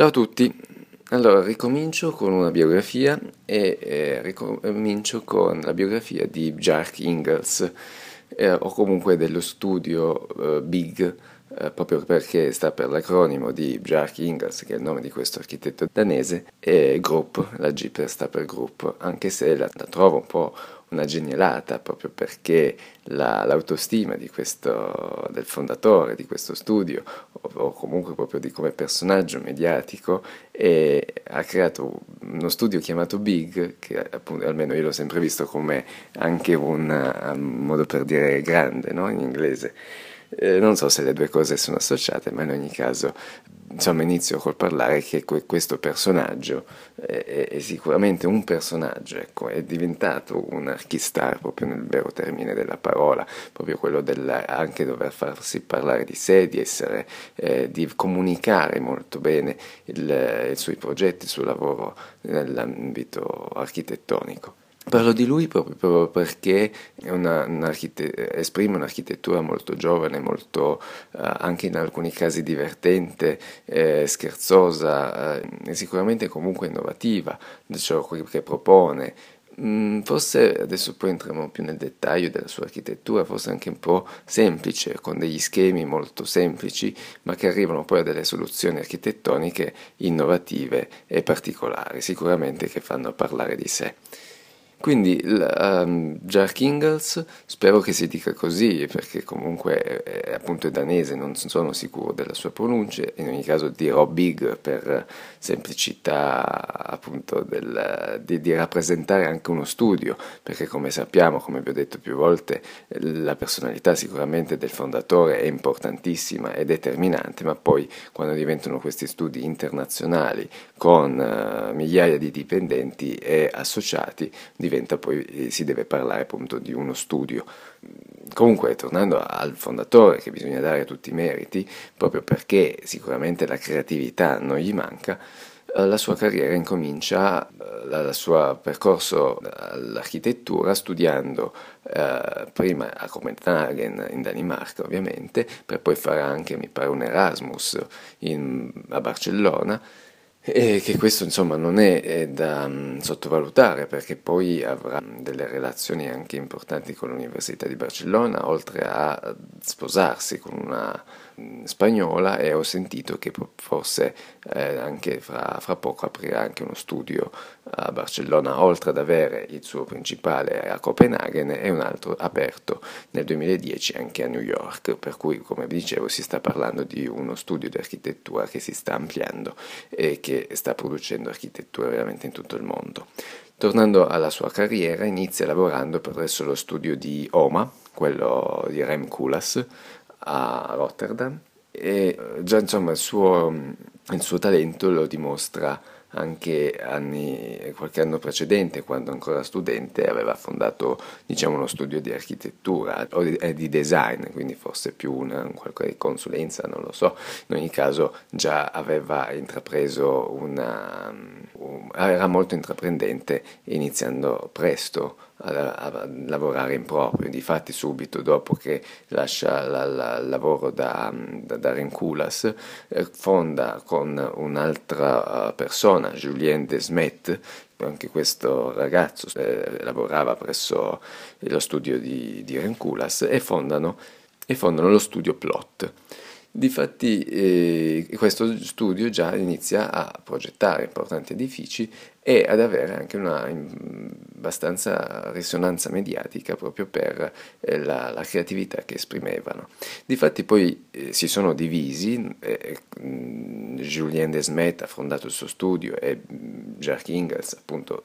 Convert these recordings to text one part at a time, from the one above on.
Ciao a tutti, allora ricomincio con una biografia e eh, ricomincio con la biografia di Jack Ingalls. Eh, o comunque dello studio eh, BIG eh, proprio perché sta per l'acronimo di Bjarke Ingels, che è il nome di questo architetto danese, e Group, la G sta per Group, anche se la, la trovo un po' una genialata proprio perché la, l'autostima questo, del fondatore di questo studio o, o, comunque proprio di come personaggio mediatico è, ha creato uno studio chiamato Big che appunto almeno io l'ho sempre visto come anche un, un modo per dire grande no? in inglese eh, non so se le due cose sono associate, ma in ogni caso insomma inizio col parlare che questo personaggio è, è, sicuramente un personaggio, ecco, è diventato un archistar proprio nel vero termine della parola, proprio quello del anche dover farsi parlare di sé, di essere, eh, di comunicare molto bene il, i suoi progetti, il suo lavoro nell'ambito architettonico. Parlo di lui proprio, perché una, esprime un'architettura molto giovane, molto, eh, anche in alcuni casi divertente, eh, scherzosa eh, sicuramente comunque innovativa da ciò che propone. Mm, forse adesso poi entriamo più nel dettaglio della sua architettura, forse anche un po' semplice, con degli schemi molto semplici, ma che arrivano poi a delle soluzioni architettoniche innovative e particolari, sicuramente che fanno parlare di sé. Quindi um, Jack Ingalls, spero che si dica così, perché comunque è, appunto è danese, non sono sicuro della sua pronuncia, in ogni caso dirò Big per semplicità appunto del, di, di, rappresentare anche uno studio, perché come sappiamo, come vi ho detto più volte, la personalità sicuramente del fondatore è importantissima e determinante, ma poi quando diventano questi studi internazionali con uh, migliaia di dipendenti e associati, diventa poi, eh, si deve parlare appunto di uno studio. Comunque, tornando al fondatore, che bisogna dare tutti i meriti, proprio perché sicuramente la creatività non gli manca, eh, la sua carriera incomincia, il eh, suo percorso all'architettura studiando eh, prima a Copenaghen in Danimarca ovviamente, per poi fare anche, mi pare, un Erasmus in, a Barcellona e che questo insomma non è, è da um, sottovalutare perché poi avrà delle relazioni anche importanti con l'Università di Barcellona oltre a sposarsi con una spagnola e ho sentito che forse eh, anche fra, fra, poco aprirà anche uno studio a Barcellona, oltre ad avere il suo principale a Copenaghen e un altro aperto nel 2010 anche a New York, per cui come vi dicevo si sta parlando di uno studio di architettura che si sta ampliando e che sta producendo architettura veramente in tutto il mondo. Tornando alla sua carriera, inizia lavorando presso lo studio di OMA, quello di Rem Koolhaas, a Rotterdam e già insomma il suo, il suo talento lo dimostra anche anni, qualche anno precedente, quando ancora studente, aveva fondato diciamo, uno studio di architettura o di, eh, di design, quindi forse più una, qualcosa di consulenza, non lo so. In ogni caso già aveva intrapreso una... Um, era molto intraprendente iniziando presto a, a, lavorare in proprio. Difatti, subito dopo che lascia il lavoro da, da, da Renculas, eh, fonda con un'altra uh, persona, Julien Desmet, anche questo ragazzo eh, lavorava presso lo studio di, di Renculas e fondano, e fondano lo studio Plot. Difatti eh, questo studio già inizia a progettare importanti edifici e ad avere anche una abbastanza risonanza mediatica proprio per eh, la, la, creatività che esprimevano. Difatti poi eh, si sono divisi, eh, Julien Desmet ha fondato il suo studio e Jack Ingalls appunto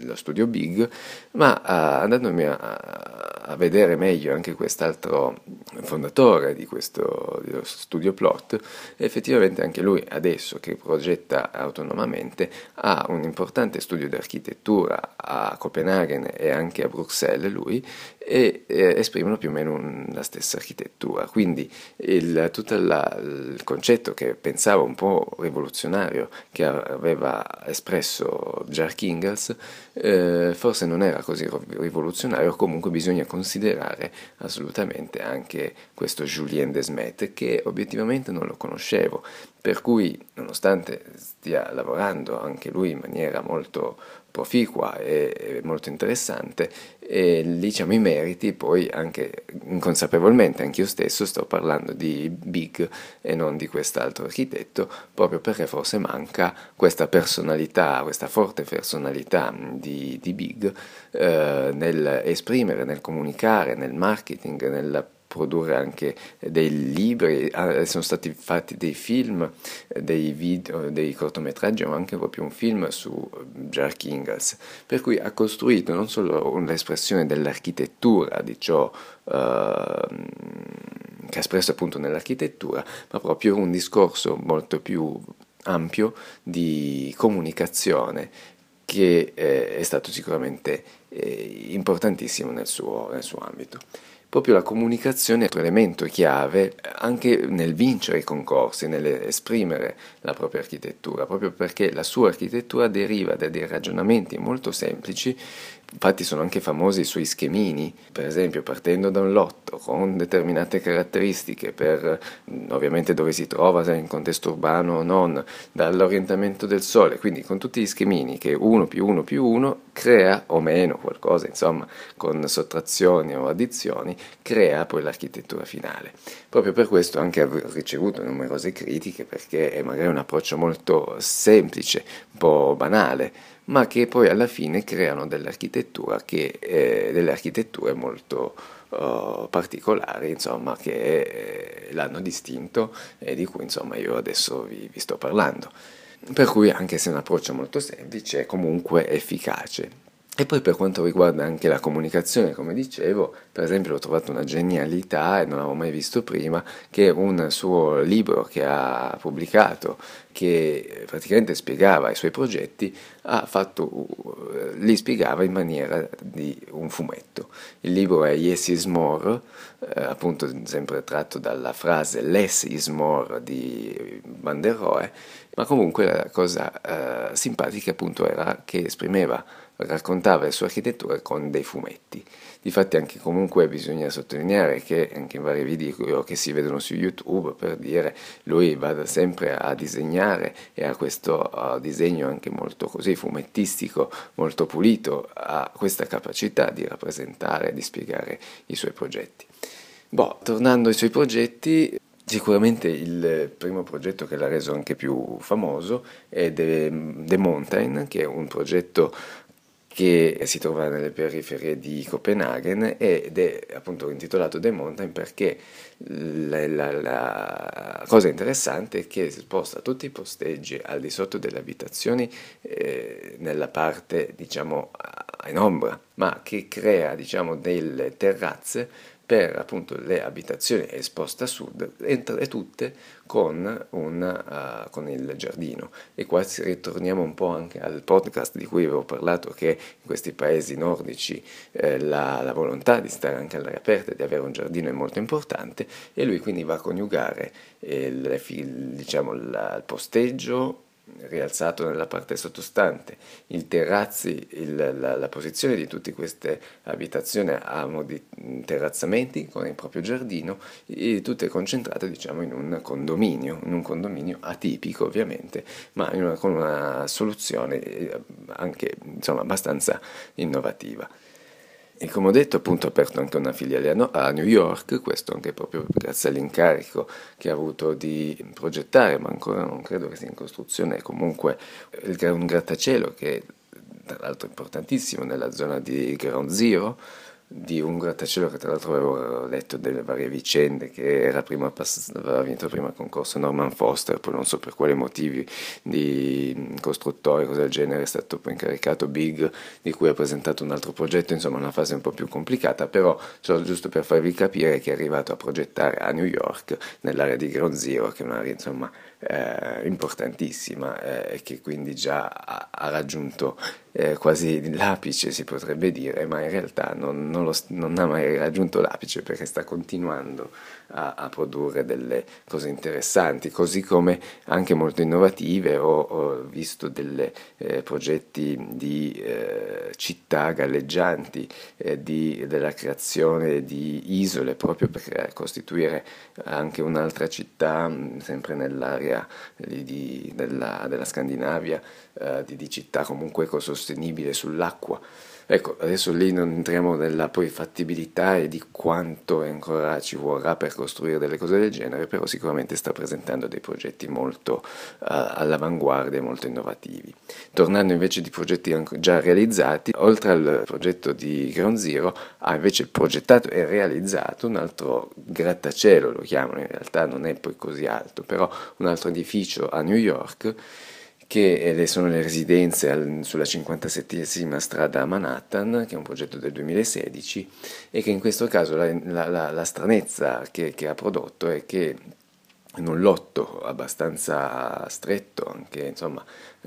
lo studio Big, ma andandomi a, a, vedere meglio anche quest'altro fondatore di questo studio Plot, effettivamente anche lui adesso che progetta autonomamente ha un importante studio di architettura a Copenaghen e anche a Bruxelles lui e eh, esprimono più o meno un, la stessa architettura. Quindi il, tutto la, il concetto che pensavo un po' rivoluzionario che aveva espresso Jack Ingalls eh, forse non era così rivoluzionario, comunque bisogna considerare assolutamente anche questo Julien Desmet perché obiettivamente non lo conoscevo, per cui nonostante stia lavorando anche lui in maniera molto proficua e molto interessante e diciamo i meriti poi anche inconsapevolmente anche io stesso sto parlando di Big e non di quest'altro architetto proprio perché forse manca questa personalità questa forte personalità di, di Big eh, nel esprimere nel comunicare nel marketing nella produrre anche dei libri, ah, sono stati fatti dei film, dei video, dei cortometraggi, ma anche proprio un film su Jack Ingalls, per cui ha costruito non solo l'espressione dell'architettura, di ciò uh, che ha espresso appunto nell'architettura, ma proprio un discorso molto più ampio di comunicazione che eh, è stato sicuramente eh, importantissimo nel suo, nel suo ambito proprio la comunicazione è un elemento chiave anche nel vincere i concorsi, nell'esprimere la propria architettura, proprio perché la sua architettura deriva da dei ragionamenti molto semplici Infatti sono anche famosi i suoi schemini, per esempio partendo da un lotto con determinate caratteristiche, per ovviamente dove si trova, se in contesto urbano o non, dall'orientamento del sole, quindi con tutti gli schemini che 1 più 1 più 1 crea o meno qualcosa, insomma, con sottrazioni o addizioni, crea poi l'architettura finale. Proprio per questo anche ha ricevuto numerose critiche perché è magari un approccio molto semplice, un po' banale ma che poi alla fine creano dell'architettura che, eh, delle architetture molto uh, particolari, insomma, che eh, l'hanno distinto e di cui insomma io adesso vi, vi sto parlando. Per cui anche se è un approccio molto semplice, è comunque efficace. E poi per quanto riguarda anche la comunicazione, come dicevo, per esempio ho trovato una genialità e non l'avevo mai visto prima, che un suo libro che ha pubblicato, che praticamente spiegava i suoi progetti, fatto, li spiegava in maniera di un fumetto. Il libro è Yes is More, eh, appunto sempre tratto dalla frase Less is More di Van der Rohe, ma comunque la cosa eh, simpatica appunto era che esprimeva raccontava le sue architetture con dei fumetti. Difatti anche comunque bisogna sottolineare che anche in vari video che si vedono su YouTube per dire lui va sempre a disegnare e ha questo uh, disegno anche molto così fumettistico, molto pulito, ha questa capacità di rappresentare, di spiegare i suoi progetti. Boh, tornando ai suoi progetti, Sicuramente il primo progetto che l'ha reso anche più famoso è The, The Mountain, che è un progetto che si trova nelle periferie di Copenaghen ed è appunto intitolato The Mountain perché la, la, la cosa interessante è che sposta tutti i posteggi al di sotto delle abitazioni eh, nella parte diciamo in ombra ma che crea diciamo delle terrazze per appunto le abitazioni esposte a sud, e tutte con, una, uh, con, il giardino. E qua ritorniamo un po' anche al podcast di cui avevo parlato, che in questi paesi nordici eh, la, la, volontà di stare anche all'aria aperta e di avere un giardino è molto importante, e lui quindi va a coniugare eh, il, diciamo, il posteggio rialzato nella parte sottostante, il terrazzi, il, la, la, posizione di tutte queste abitazioni a modi terrazzamenti con il proprio giardino, tutte concentrate diciamo in un condominio, in un condominio atipico ovviamente, ma una, con una soluzione eh, anche insomma abbastanza innovativa. E come ho detto, appunto, ha aperto anche una filiale a New York, questo anche proprio grazie all'incarico che ha avuto di progettare, ma ancora non credo che sia in costruzione, comunque un grattacielo che tra l'altro importantissimo nella zona di Ground Zero, di un grattacielo che tra l'altro avevo letto delle varie vicende che era prima pass- aveva vinto prima il concorso Norman Foster poi non so per quali motivi di costruttore cose del genere è stato poi incaricato Big di cui ha presentato un altro progetto insomma una fase un po' più complicata però cioè, giusto per farvi capire che è arrivato a progettare a New York nell'area di Ground Zero che è un'area insomma eh, importantissima eh, e che quindi già ha, ha raggiunto eh, quasi l'apice si potrebbe dire, ma in realtà non, non, lo, non ha mai raggiunto l'apice perché sta continuando a, a, produrre delle cose interessanti, così come anche molto innovative. Ho, ho visto dei eh, progetti di eh, città galleggianti, eh, di, della creazione di isole proprio per costituire anche un'altra città, sempre nell'area di, della, della, Scandinavia, eh, di, di città comunque ecosostenibile sull'acqua. Ecco, adesso lì non entriamo nella poi fattibilità e di quanto ancora ci vorrà per costruire delle cose del genere, però sicuramente sta presentando dei progetti molto uh, all'avanguardia, molto innovativi. Tornando invece di progetti già realizzati, oltre al progetto di Ground Zero, ha invece progettato e realizzato un altro grattacielo, lo chiamano, in realtà non è poi così alto, però un altro edificio a New York che sono le residenze sulla 57esima strada a Manhattan, che è un progetto del 2016, e che in questo caso la, la, la, la stranezza che, che ha prodotto è che in un lotto abbastanza stretto, anche insomma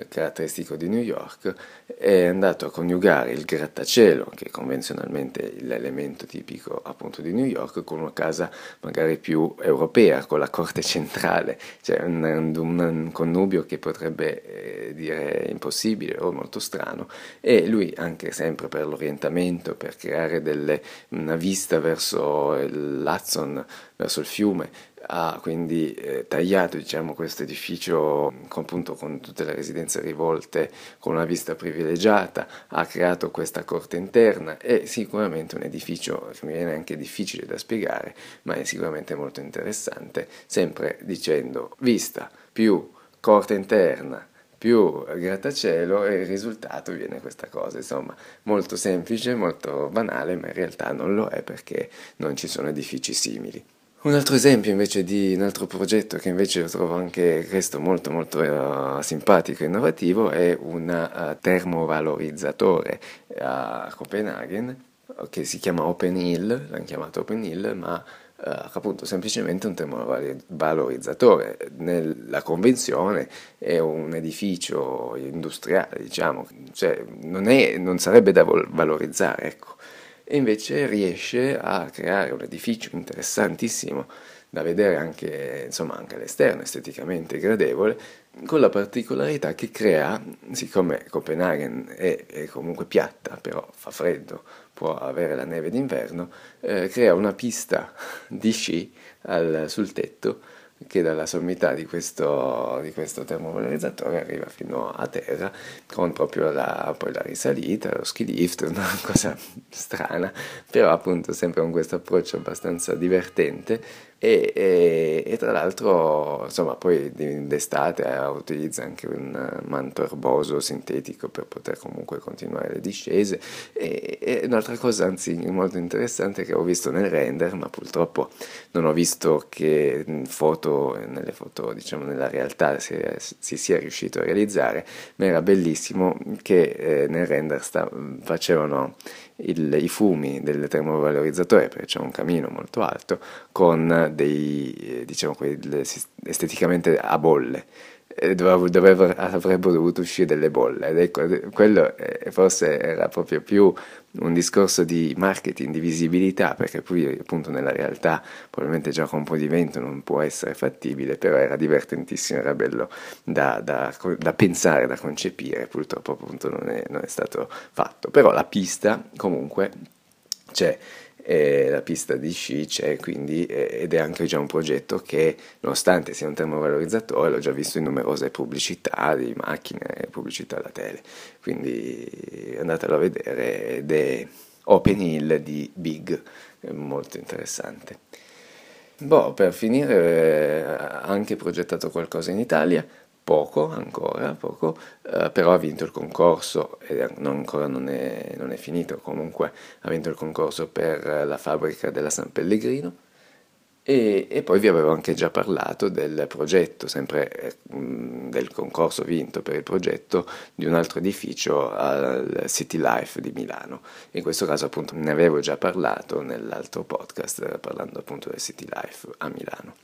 caratteristico di New York, è andato a coniugare il grattacielo, che è convenzionalmente l'elemento tipico appunto di New York, con una casa magari più europea, con la corte centrale, cioè un, un, un connubio che potrebbe eh, dire impossibile o molto strano, e lui anche sempre per l'orientamento, per creare delle, una vista verso l'Hudson, verso il fiume, ha quindi eh, tagliato diciamo, questo edificio con, appunto, con tutte le residenze rivolte con una vista privilegiata, ha creato questa corte interna, è sicuramente un edificio che mi viene anche difficile da spiegare, ma è sicuramente molto interessante, sempre dicendo vista più corte interna più grattacielo e il risultato viene questa cosa, insomma, molto semplice, molto banale, ma in realtà non lo è perché non ci sono edifici simili. Un altro esempio invece di un altro progetto che invece trovo anche questo molto molto uh, simpatico e innovativo è un uh, termovalorizzatore a Copenaghen che si chiama Open Hill, l'hanno chiamato Open Hill, ma uh, appunto semplicemente un termovalorizzatore. Nella convenzione è un edificio industriale, diciamo, cioè non, è, non sarebbe da valorizzare, ecco e invece riesce a creare un edificio interessantissimo da vedere anche, insomma, anche all'esterno, esteticamente gradevole, con la particolarità che crea, siccome Copenaghen è, è comunque piatta, però fa freddo, può avere la neve d'inverno, eh, crea una pista di sci al, sul tetto che dalla sommità di questo, di questo termovalorizzatore arriva fino a terra con proprio la, poi la risalita, lo ski lift, una cosa strana, però appunto sempre con questo approccio abbastanza divertente e, e, e, tra l'altro insomma poi d'estate eh, utilizza anche un manto erboso sintetico per poter comunque continuare le discese. E, e un'altra cosa anzi molto interessante che ho visto nel render ma purtroppo non ho visto che foto, nelle foto diciamo nella realtà si, si sia riuscito a realizzare ma era bellissimo che eh, nel render sta, facevano il, i fumi del termovalorizzatore perché c'è un camino molto alto con dei, eh, diciamo, esteticamente a bolle. Dove, dove avrebbero dovuto uscire delle bolle. Ed ecco, quello eh, forse era proprio più un discorso di marketing, di visibilità, perché poi appunto nella realtà probabilmente già con un po' di vento non può essere fattibile, però era divertentissimo, era bello da, da, da pensare, da concepire, purtroppo appunto non è, non è stato fatto, però la pista comunque c'è eh, la pista di sci c'è quindi ed è anche già un progetto che nonostante sia un termovalorizzatore l'ho già visto in numerose pubblicità di macchine pubblicità da tele. Quindi andatelo a vedere ed è Open Hill di Big molto interessante. Boh, per finire eh, anche progettato qualcosa in Italia poco ancora, poco, eh, però ha vinto il concorso e non, ancora non è, non è, finito, comunque ha vinto il concorso per la fabbrica della San Pellegrino e, e poi vi avevo anche già parlato del progetto, sempre eh, del concorso vinto per il progetto di un altro edificio al City Life di Milano. In questo caso appunto ne avevo già parlato nell'altro podcast parlando appunto del City Life a Milano.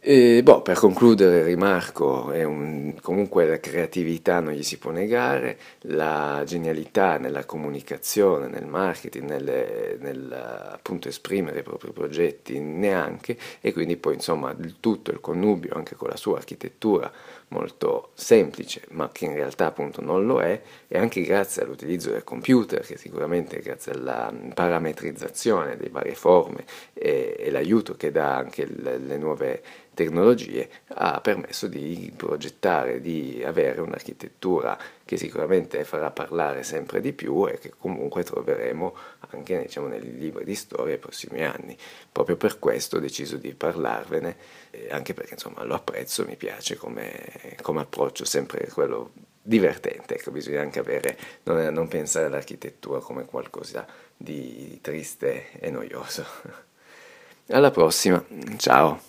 E, boh, per concludere rimarco, un, comunque la creatività non gli si può negare, la genialità nella comunicazione, nel marketing, nelle, nel appunto esprimere i propri progetti neanche e quindi poi insomma il tutto, il connubio anche con la sua architettura molto semplice ma che in realtà appunto non lo è e anche grazie all'utilizzo del computer che sicuramente grazie alla parametrizzazione di varie forme e, e l'aiuto che dà anche le, le nuove tecnologie ha permesso di progettare, di avere un'architettura che sicuramente farà parlare sempre di più e che comunque troveremo anche diciamo, nei libri di storia nei prossimi anni. Proprio per questo ho deciso di parlarvene, anche perché insomma, lo apprezzo, mi piace come, come approccio, sempre quello divertente, ecco, bisogna anche avere, non, non pensare all'architettura come qualcosa di triste e noioso. Alla prossima, ciao!